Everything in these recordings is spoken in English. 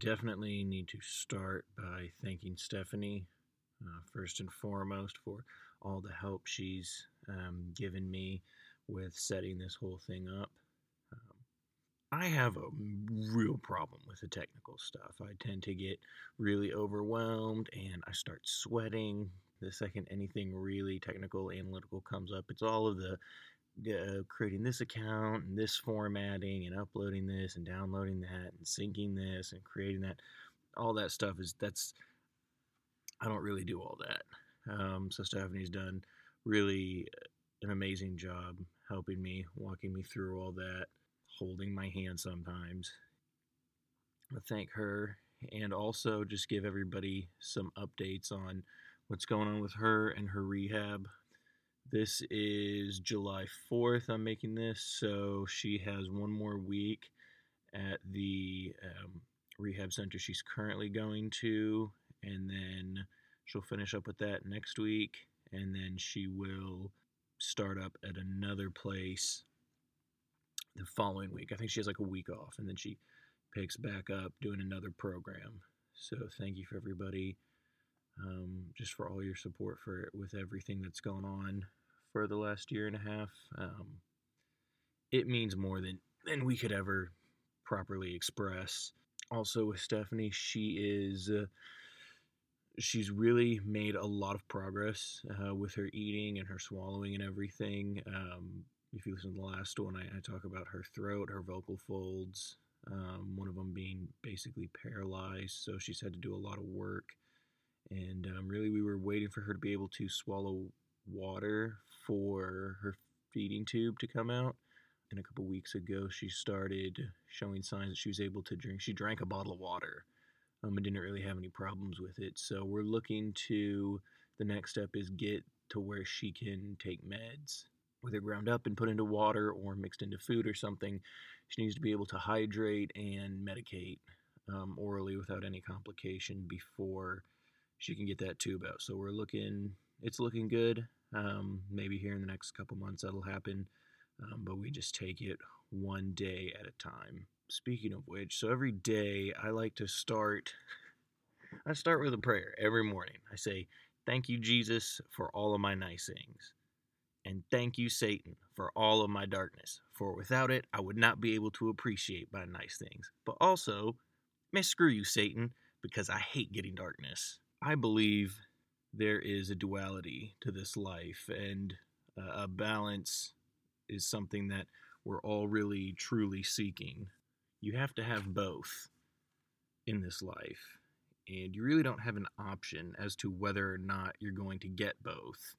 definitely need to start by thanking Stephanie, uh, first and foremost, for all the help she's um, given me with setting this whole thing up. Um, I have a real problem with the technical stuff. I tend to get really overwhelmed and I start sweating the second anything really technical, analytical comes up. It's all of the uh, creating this account and this formatting and uploading this and downloading that and syncing this and creating that. All that stuff is that's I don't really do all that. Um, so Stephanie's done really an amazing job helping me, walking me through all that, holding my hand sometimes. I thank her and also just give everybody some updates on what's going on with her and her rehab. This is July 4th. I'm making this, so she has one more week at the um, rehab center she's currently going to, and then she'll finish up with that next week, and then she will start up at another place the following week. I think she has like a week off, and then she picks back up doing another program. So thank you for everybody, um, just for all your support for with everything that's going on for the last year and a half. Um, it means more than than we could ever properly express. Also with Stephanie, she is. Uh, she's really made a lot of progress uh, with her eating and her swallowing and everything. Um, if you listen to the last one, I, I, talk about her throat, her vocal folds, um, one of them being basically paralyzed. So she's had to do a lot of work. And um, really, we were waiting for her to be able to swallow water for her feeding tube to come out. And a couple weeks ago, she started showing signs that she was able to drink. She drank a bottle of water um, and didn't really have any problems with it. So we're looking to the next step is get to where she can take meds, whether ground up and put into water or mixed into food or something. She needs to be able to hydrate and medicate um, orally without any complication before she can get that tube out. So we're looking, it's looking good. Um, maybe here in the next couple months that'll happen, um, but we just take it one day at a time. Speaking of which, so every day I like to start. I start with a prayer every morning. I say, Thank you, Jesus, for all of my nice things. And thank you, Satan, for all of my darkness. For without it, I would not be able to appreciate my nice things. But also, may screw you, Satan, because I hate getting darkness. I believe there is a duality to this life, and uh, a balance is something that we're all really truly seeking you have to have both in this life. And you really don't have an option as to whether or not you're going to get both.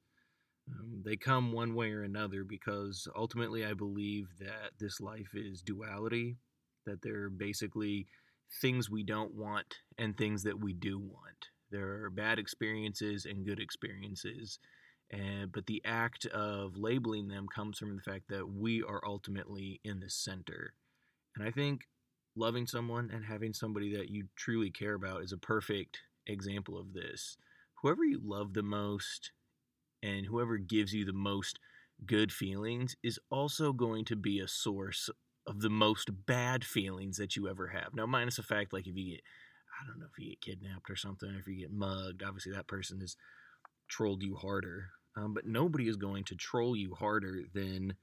Um, they come one way or another because ultimately I believe that this life is duality, that there are basically things we don't want and things that we do want. There are bad experiences and good experiences. And, but the act of labeling them comes from the fact that we are ultimately in the center. And I think loving someone and having somebody that you truly care about is a perfect example of this. Whoever you love the most and whoever gives you the most good feelings is also going to be a source of the most bad feelings that you ever have. Now, minus the fact, like if you get, I don't know, if you get kidnapped or something, if you get mugged, obviously that person has trolled you harder. Um, but nobody is going to troll you harder than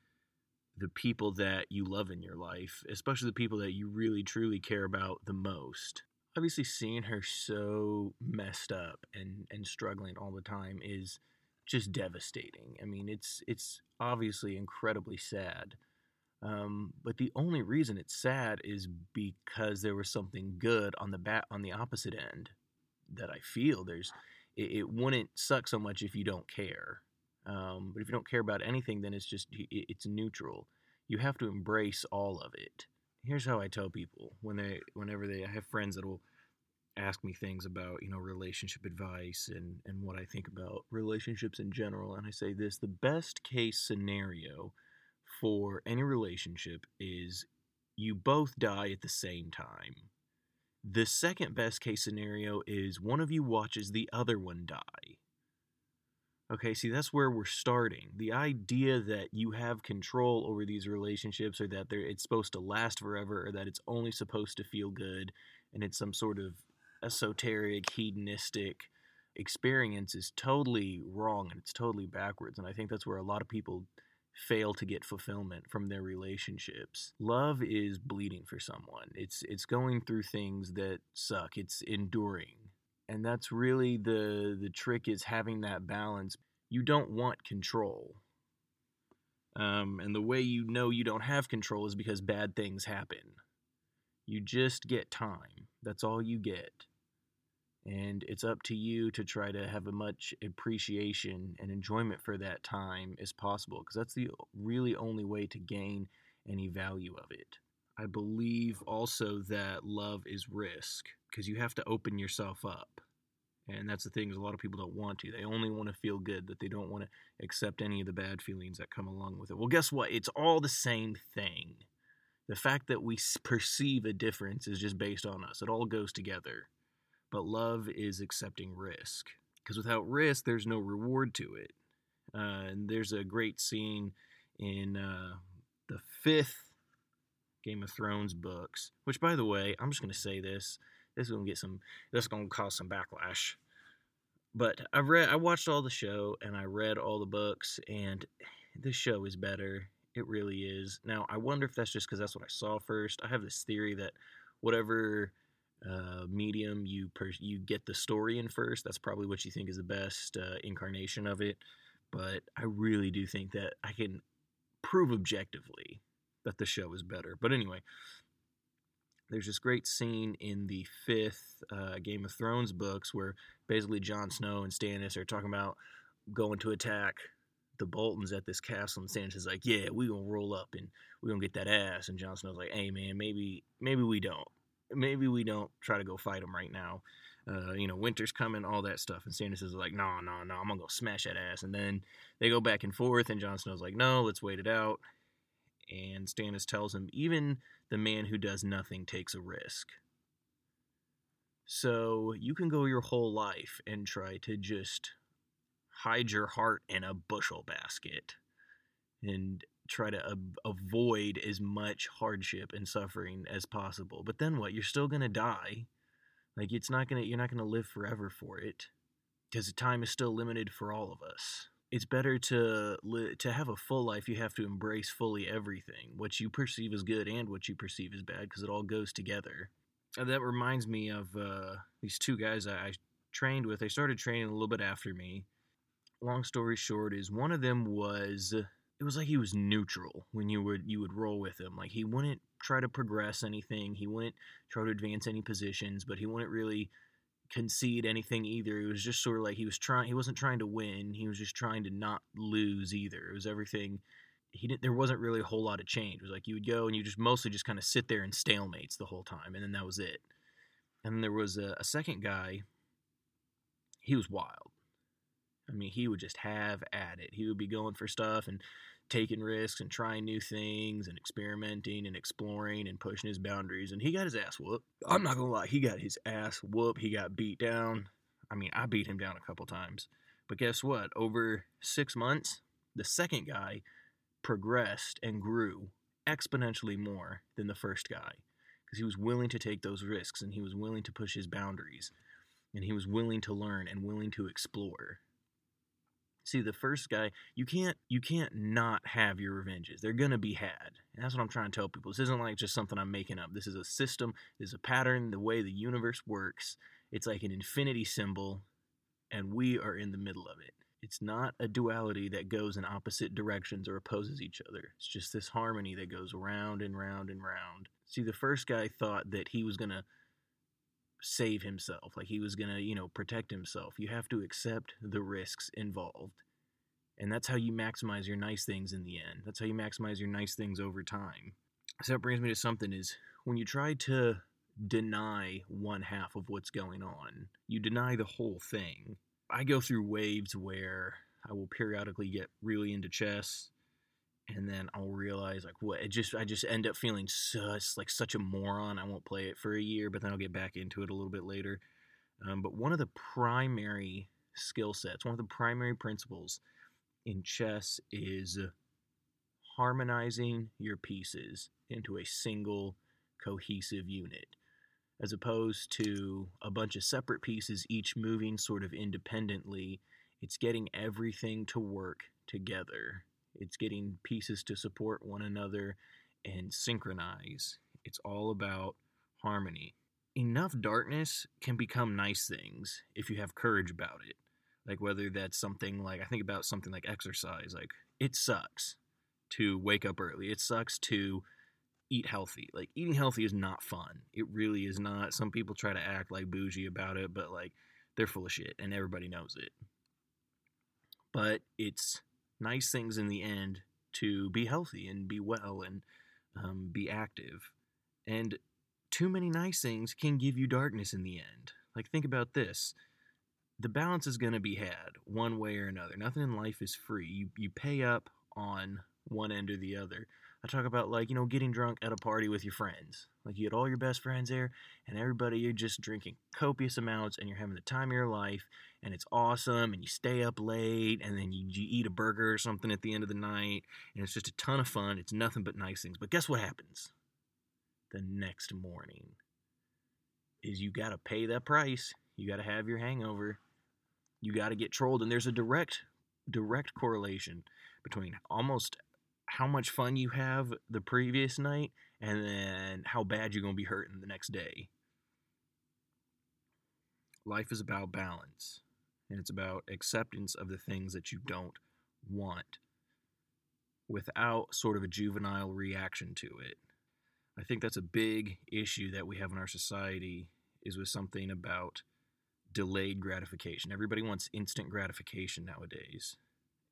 the people that you love in your life, especially the people that you really truly care about the most. Obviously, seeing her so messed up and, and struggling all the time is just devastating. I mean, it's it's obviously incredibly sad. Um, but the only reason it's sad is because there was something good on the bat on the opposite end that I feel there's it, it wouldn't suck so much if you don't care. Um, but if you don't care about anything, then it's just it's neutral. You have to embrace all of it. Here's how I tell people when they whenever they I have friends that will ask me things about you know relationship advice and and what I think about relationships in general, and I say this: the best case scenario for any relationship is you both die at the same time. The second best case scenario is one of you watches the other one die. Okay, see, that's where we're starting. The idea that you have control over these relationships or that it's supposed to last forever or that it's only supposed to feel good and it's some sort of esoteric, hedonistic experience is totally wrong and it's totally backwards. And I think that's where a lot of people fail to get fulfillment from their relationships. Love is bleeding for someone. It's it's going through things that suck. It's enduring. And that's really the the trick is having that balance. You don't want control. Um, and the way you know you don't have control is because bad things happen. You just get time. That's all you get and it's up to you to try to have as much appreciation and enjoyment for that time as possible because that's the really only way to gain any value of it. I believe also that love is risk because you have to open yourself up. And that's the thing is a lot of people don't want to. They only want to feel good, that they don't want to accept any of the bad feelings that come along with it. Well, guess what? It's all the same thing. The fact that we perceive a difference is just based on us. It all goes together. But love is accepting risk. Because without risk, there's no reward to it. Uh, and there's a great scene in uh, the fifth Game of Thrones books, which, by the way, I'm just going to say this. This is going to get some, this is going to cause some backlash. But I read, I watched all the show and I read all the books, and this show is better. It really is. Now, I wonder if that's just because that's what I saw first. I have this theory that whatever uh, medium you per- you get the story in first that's probably what you think is the best uh, incarnation of it but i really do think that i can prove objectively that the show is better but anyway there's this great scene in the fifth uh, game of thrones books where basically Jon Snow and Stannis are talking about going to attack the Boltons at this castle, and Stannis is like, "Yeah, we gonna roll up and we gonna get that ass." And Jon Snow's like, "Hey, man, maybe maybe we don't." Maybe we don't try to go fight them right now. Uh, you know, winter's coming, all that stuff. And Stannis is like, no, no, no, I'm gonna go smash that ass. And then they go back and forth, and Jon Snow's like, no, let's wait it out. And Stannis tells him, even the man who does nothing takes a risk. So you can go your whole life and try to just hide your heart in a bushel basket and try to ab- avoid as much hardship and suffering as possible. But then what? You're still going to die. Like it's not going to you're not going to live forever for it because time is still limited for all of us. It's better to li- to have a full life. You have to embrace fully everything, what you perceive as good and what you perceive as bad, because it all goes together. And that reminds me of uh, these two guys I, I trained with. They started training a little bit after me. Long story short, is one of them was it was like he was neutral when you would you would roll with him. Like he wouldn't try to progress anything. He wouldn't try to advance any positions, but he wouldn't really concede anything either. It was just sort of like he was trying. He wasn't trying to win. He was just trying to not lose either. It was everything. He didn't. There wasn't really a whole lot of change. It was like you would go and you just mostly just kind of sit there in stalemates the whole time, and then that was it. And then there was a, a second guy. He was wild. I mean, he would just have at it. He would be going for stuff and taking risks and trying new things and experimenting and exploring and pushing his boundaries. And he got his ass whooped. I'm not gonna lie, he got his ass whooped. He got beat down. I mean, I beat him down a couple times. But guess what? Over six months, the second guy progressed and grew exponentially more than the first guy because he was willing to take those risks and he was willing to push his boundaries and he was willing to learn and willing to explore see the first guy you can't you can't not have your revenges. They're gonna be had. And that's what i'm trying to tell people. This isn't like just something i'm making up. This is a system. This is a pattern the way the universe works. It's like an infinity symbol and we are in the middle of it. It's not a duality that goes in opposite directions or opposes each other. It's just this harmony that goes round and round and round. See the first guy thought that he was gonna save himself like he was going to you know protect himself. You have to accept the risks involved and that's how you maximize your nice things in the end. That's how you maximize your nice things over time. So that brings me to something is when you try to deny one half of what's going on you deny the whole thing. I go through waves where i will periodically get really into chess and then I'll realize like what it just I just end up feeling such like such a moron. I won't play it for a year, but then I'll get back into it a little bit later. Um, but one of the primary skill sets, one of the primary principles in chess is harmonizing your pieces into a single cohesive unit. as opposed to a bunch of separate pieces, each moving sort of independently. It's getting everything to work together. It's getting pieces to support one another and synchronize. It's all about harmony. Enough darkness can become nice things if you have courage about it. Like whether that's something like I think about something like exercise. Like it sucks to wake up early. It sucks to eat healthy. Like eating healthy is not fun. It really is not. Some people try to act like bougie about it, but like they're full of shit and everybody knows it. But it's nice things in the end to be healthy and be well and um, be active. And too many nice things can give you darkness in the end. Like, think about this the balance is going to be had one way or another. Nothing in life is free. You, you pay up on one end or the other. I talk about like, you know, getting drunk at a party with your friends. Like you had all your best friends there and everybody you're just drinking copious amounts and you're having the time of your life and it's awesome and you stay up late and then you, you eat a burger or something at the end of the night and it's just a ton of fun. It's nothing but nice things. But guess what happens? The next morning is you got to pay that price. You got to have your hangover. You got to get trolled and there's a direct direct correlation between almost how much fun you have the previous night and then how bad you're going to be hurting the next day. Life is about balance, and it's about acceptance of the things that you don't want without sort of a juvenile reaction to it. I think that's a big issue that we have in our society is with something about delayed gratification. Everybody wants instant gratification nowadays.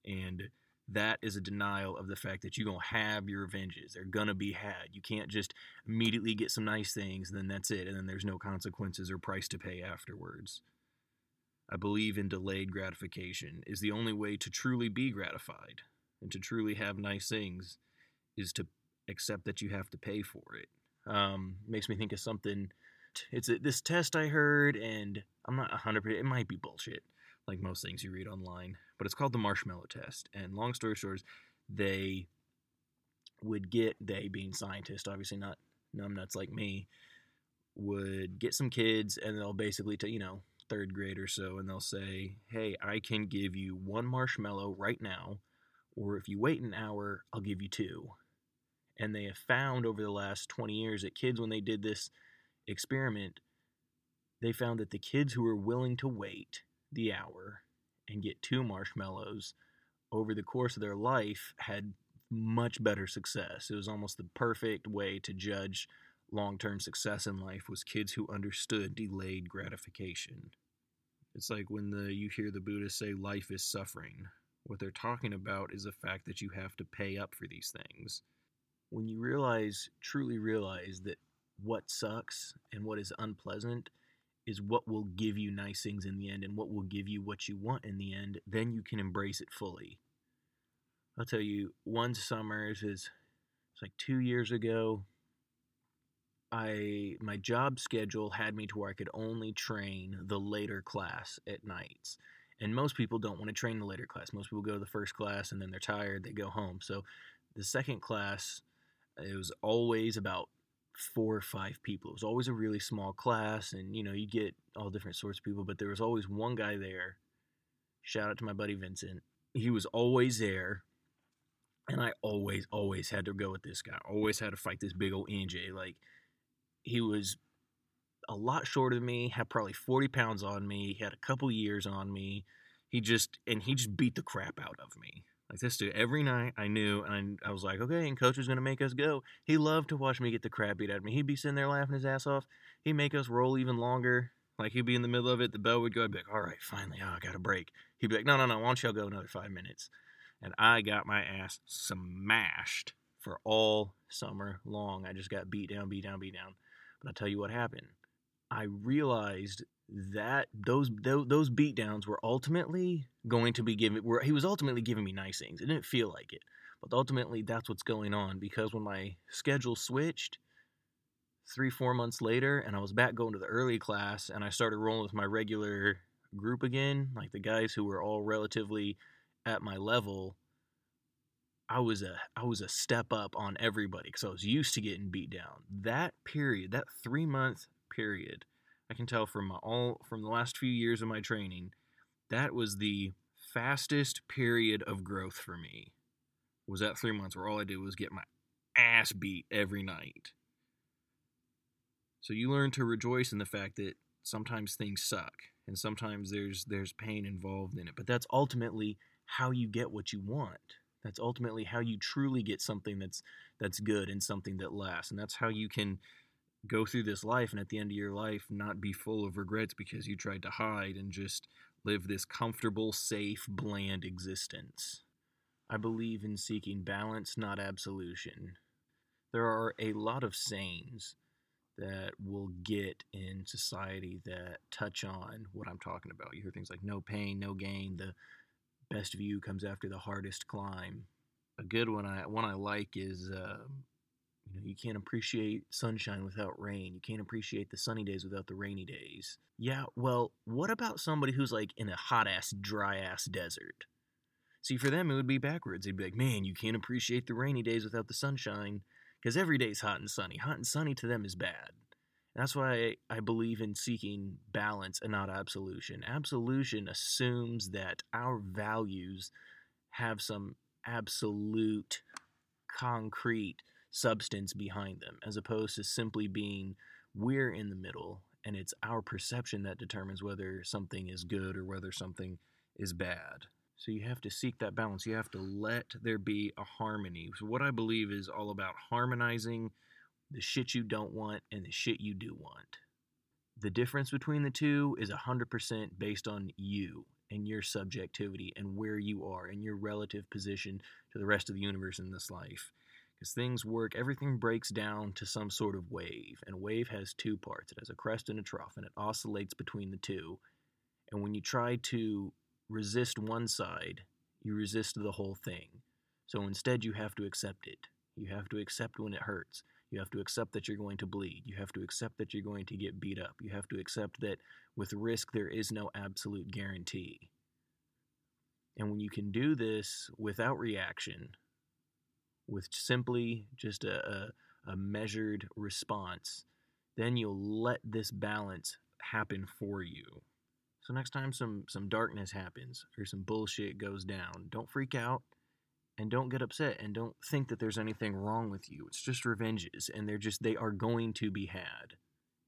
And that is a denial of the fact that you're going to have your revenges. They're going to be had. You can't just immediately get some nice things and then that's it. And then there's no consequences or price to pay afterwards. I believe in delayed gratification is the only way to truly be gratified and to truly have nice things is to accept that you have to pay for it. Um, makes me think of something. It's a, this test I heard, and I'm not 100%, it might be bullshit like most things you read online. But it's called the marshmallow test. And long story short, they would get they being scientists, obviously not numbnuts like me, would get some kids and they'll basically to you know third grade or so, and they'll say, "Hey, I can give you one marshmallow right now, or if you wait an hour, I'll give you two. And they have found over the last 20 years that kids, when they did this experiment, they found that the kids who were willing to wait the hour and get two marshmallows over the course of their life had much better success. It was almost the perfect way to judge long-term success in life was kids who understood delayed gratification. It's like when the you hear the Buddhists say life is suffering. What they're talking about is the fact that you have to pay up for these things. When you realize, truly realize that what sucks and what is unpleasant is what will give you nice things in the end and what will give you what you want in the end, then you can embrace it fully. I'll tell you, one summer is it's like two years ago. I my job schedule had me to where I could only train the later class at nights. And most people don't want to train the later class. Most people go to the first class and then they're tired, they go home. So the second class, it was always about four or five people. It was always a really small class, and you know, you get all different sorts of people, but there was always one guy there. Shout out to my buddy Vincent. He was always there, and I always, always had to go with this guy. Always had to fight this big old NJ. Like, he was a lot shorter than me, had probably 40 pounds on me, had a couple years on me. He just, and he just beat the crap out of me. Like this dude, every night I knew, and I, I was like, okay, and coach was gonna make us go. He loved to watch me get the crap beat out of me. He'd be sitting there laughing his ass off. He'd make us roll even longer. Like he'd be in the middle of it, the bell would go. I'd be like, all right, finally, oh, I got a break. He'd be like, no, no, no, why don't y'all go another five minutes? And I got my ass smashed for all summer long. I just got beat down, beat down, beat down. But I'll tell you what happened. I realized that those those, those beatdowns were ultimately going to be given. Were he was ultimately giving me nice things. It didn't feel like it, but ultimately that's what's going on because when my schedule switched three four months later, and I was back going to the early class, and I started rolling with my regular group again, like the guys who were all relatively at my level. I was a I was a step up on everybody because I was used to getting beat down. That period, that three month period. I can tell from all from the last few years of my training, that was the fastest period of growth for me. Was that three months where all I did was get my ass beat every night. So you learn to rejoice in the fact that sometimes things suck and sometimes there's there's pain involved in it, but that's ultimately how you get what you want. That's ultimately how you truly get something that's that's good and something that lasts. And that's how you can go through this life and at the end of your life not be full of regrets because you tried to hide and just live this comfortable, safe, bland existence. I believe in seeking balance, not absolution. There are a lot of sayings that we'll get in society that touch on what I'm talking about. You hear things like no pain, no gain, the best view comes after the hardest climb. A good one I one I like is uh, you know you can't appreciate sunshine without rain. You can't appreciate the sunny days without the rainy days. Yeah, well, what about somebody who's like in a hot ass, dry ass desert? See, for them it would be backwards. They'd be like, man, you can't appreciate the rainy days without the sunshine because every day's hot and sunny. Hot and sunny to them is bad. That's why I believe in seeking balance and not absolution. Absolution assumes that our values have some absolute, concrete substance behind them, as opposed to simply being we're in the middle and it's our perception that determines whether something is good or whether something is bad. So you have to seek that balance. You have to let there be a harmony. So what I believe is all about harmonizing the shit you don't want and the shit you do want. The difference between the two is 100% based on you and your subjectivity and where you are and your relative position to the rest of the universe in this life. Because things work, everything breaks down to some sort of wave, and a wave has two parts it has a crest and a trough, and it oscillates between the two. And when you try to resist one side, you resist the whole thing. So instead, you have to accept it. You have to accept when it hurts. You have to accept that you're going to bleed. You have to accept that you're going to get beat up. You have to accept that with risk, there is no absolute guarantee. And when you can do this without reaction, with simply just a, a, a measured response, then you'll let this balance happen for you. So next time some some darkness happens or some bullshit goes down, don't freak out and don't get upset and don't think that there's anything wrong with you. It's just revenges and they're just they are going to be had.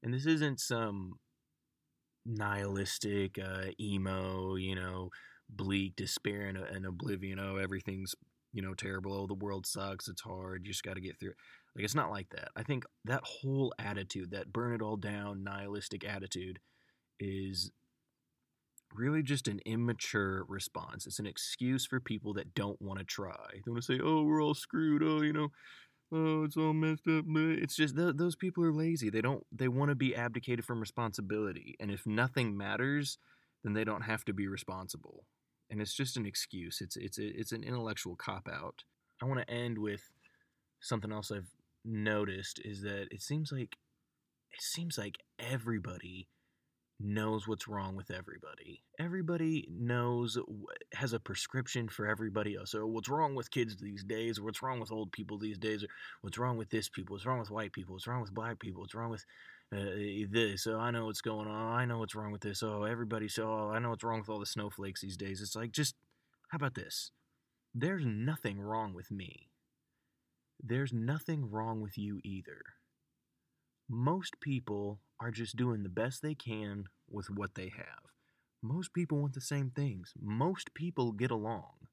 And this isn't some nihilistic uh, emo, you know, bleak despair and, and oblivion. Oh, everything's you know terrible. Oh, the world sucks. It's hard. You just got to get through it. Like it's not like that. I think that whole attitude, that burn it all down nihilistic attitude, is really just an immature response. It's an excuse for people that don't want to try. They want to say, "Oh, we're all screwed. Oh, you know, oh, it's all messed up." It's just th- those people are lazy. They don't. They want to be abdicated from responsibility, and if nothing matters, then they don't have to be responsible. And it's just an excuse. It's it's it's an intellectual cop out. I want to end with something else I've noticed is that it seems like it seems like everybody knows what's wrong with everybody. Everybody knows, has a prescription for everybody else. So, what's wrong with kids these days? Or what's wrong with old people these days? Or what's wrong with this people? What's wrong with white people? What's wrong with black people? What's wrong with uh, this? Oh, I know what's going on. I know what's wrong with this. Oh, everybody. So, oh, I know what's wrong with all the snowflakes these days. It's like, just, how about this? There's nothing wrong with me. There's nothing wrong with you either most people are just doing the best they can with what they have. Most people want the same things. Most people get along.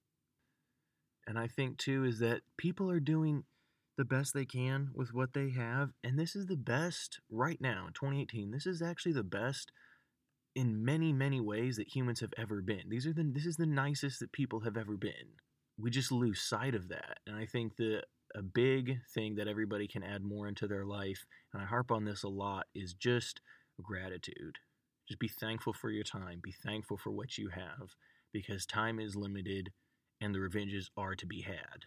And I think, too, is that people are doing the best they can with what they have. And this is the best right now in 2018. This is actually the best in many, many ways that humans have ever been. These are the, this is the nicest that people have ever been. We just lose sight of that. And I think that a big thing that everybody can add more into their life, and I harp on this a lot, is just gratitude. Just be thankful for your time. Be thankful for what you have because time is limited and the revenges are to be had.